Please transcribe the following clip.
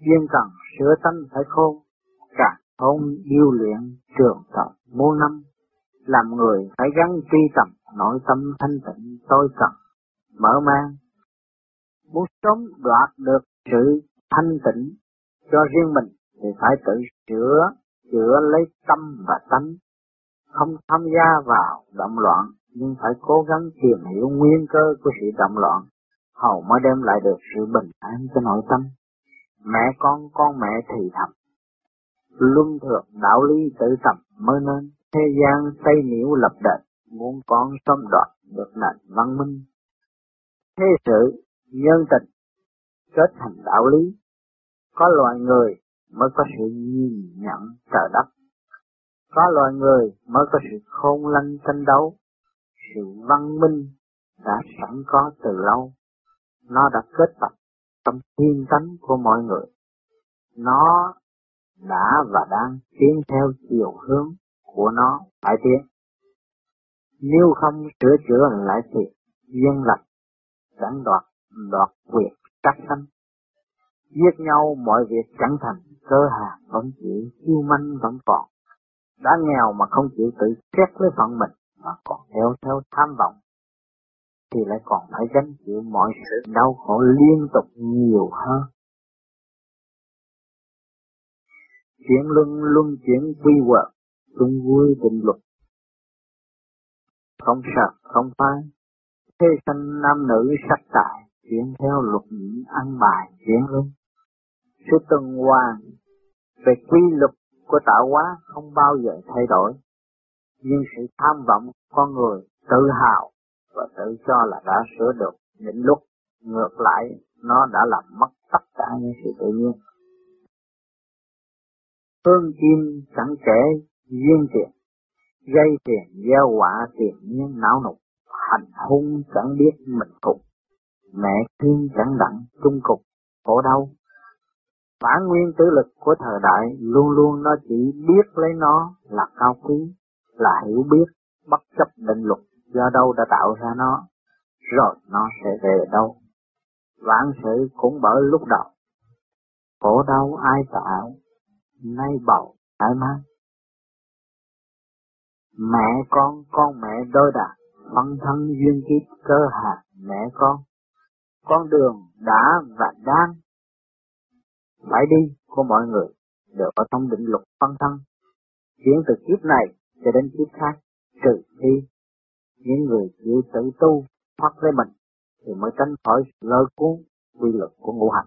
duyên cần sửa tánh phải khôn, càng khôn điêu luyện trường tộc muôn năm, làm người phải gắn tri tầm nội tâm thanh tịnh tôi cần mở mang. Muốn sống đoạt được sự thanh tịnh cho riêng mình thì phải tự sửa chữa lấy tâm và tánh. Không tham gia vào động loạn nhưng phải cố gắng tìm hiểu nguyên cơ của sự động loạn hầu mới đem lại được sự bình an cho nội tâm mẹ con con mẹ thì thầm. Luân thượng đạo lý tự tập mới nên. Thế gian xây nhiễu lập đền, muốn con xâm đoạt được nền văn minh. Thế sự, nhân tình, kết thành đạo lý. Có loài người mới có sự nhìn nhận trời đất. Có loài người mới có sự khôn lanh tranh đấu. Sự văn minh đã sẵn có từ lâu. Nó đã kết tập trong thiên tánh của mọi người. Nó đã và đang tiến theo chiều hướng của nó, phải tiến. Nếu không sửa chữa lại thì dân lập chẳng đoạt đoạt quyền các sanh. Giết nhau mọi việc chẳng thành, cơ hà vẫn chịu chiêu manh vẫn còn. Đã nghèo mà không chịu tự xét với phận mình, mà còn theo theo tham vọng thì lại còn phải gánh chịu mọi sự đau khổ liên tục nhiều hơn. Chuyển luân luân chuyển quy hoạch chung vui định luật. Không sợ không phai. Thế sanh nam nữ sắc tại, chuyển theo luật nhị ăn bài, chuyển luân. Sự tuần hoàn về quy luật của tạo hóa không bao giờ thay đổi. Nhưng sự tham vọng con người tự hào và tự cho là đã sửa được. Những lúc ngược lại nó đã làm mất tất cả những sự tự nhiên. Hương kim chẳng kể duyên tiền, gây tiền gieo quả tiền nhiên não nục, hành hung chẳng biết mình phục, mẹ thương chẳng đặng trung cục, khổ đau. Bản nguyên tử lực của thời đại luôn luôn nó chỉ biết lấy nó là cao quý, là hiểu biết, bất chấp định luật do đâu đã tạo ra nó, rồi nó sẽ về đâu. Vạn sự cũng bởi lúc đầu, khổ đau ai tạo, nay bầu thoải mái. Mẹ con, con mẹ đôi đạt, phân thân duyên kiếp cơ hạt mẹ con. Con đường đã và đang phải đi của mọi người đều ở trong định luật phân thân. Chuyển từ kiếp này cho đến kiếp khác, trừ khi những người chịu tự tu phát với mình, thì mới tránh khỏi lơ cuốn, quy luật của ngũ hành.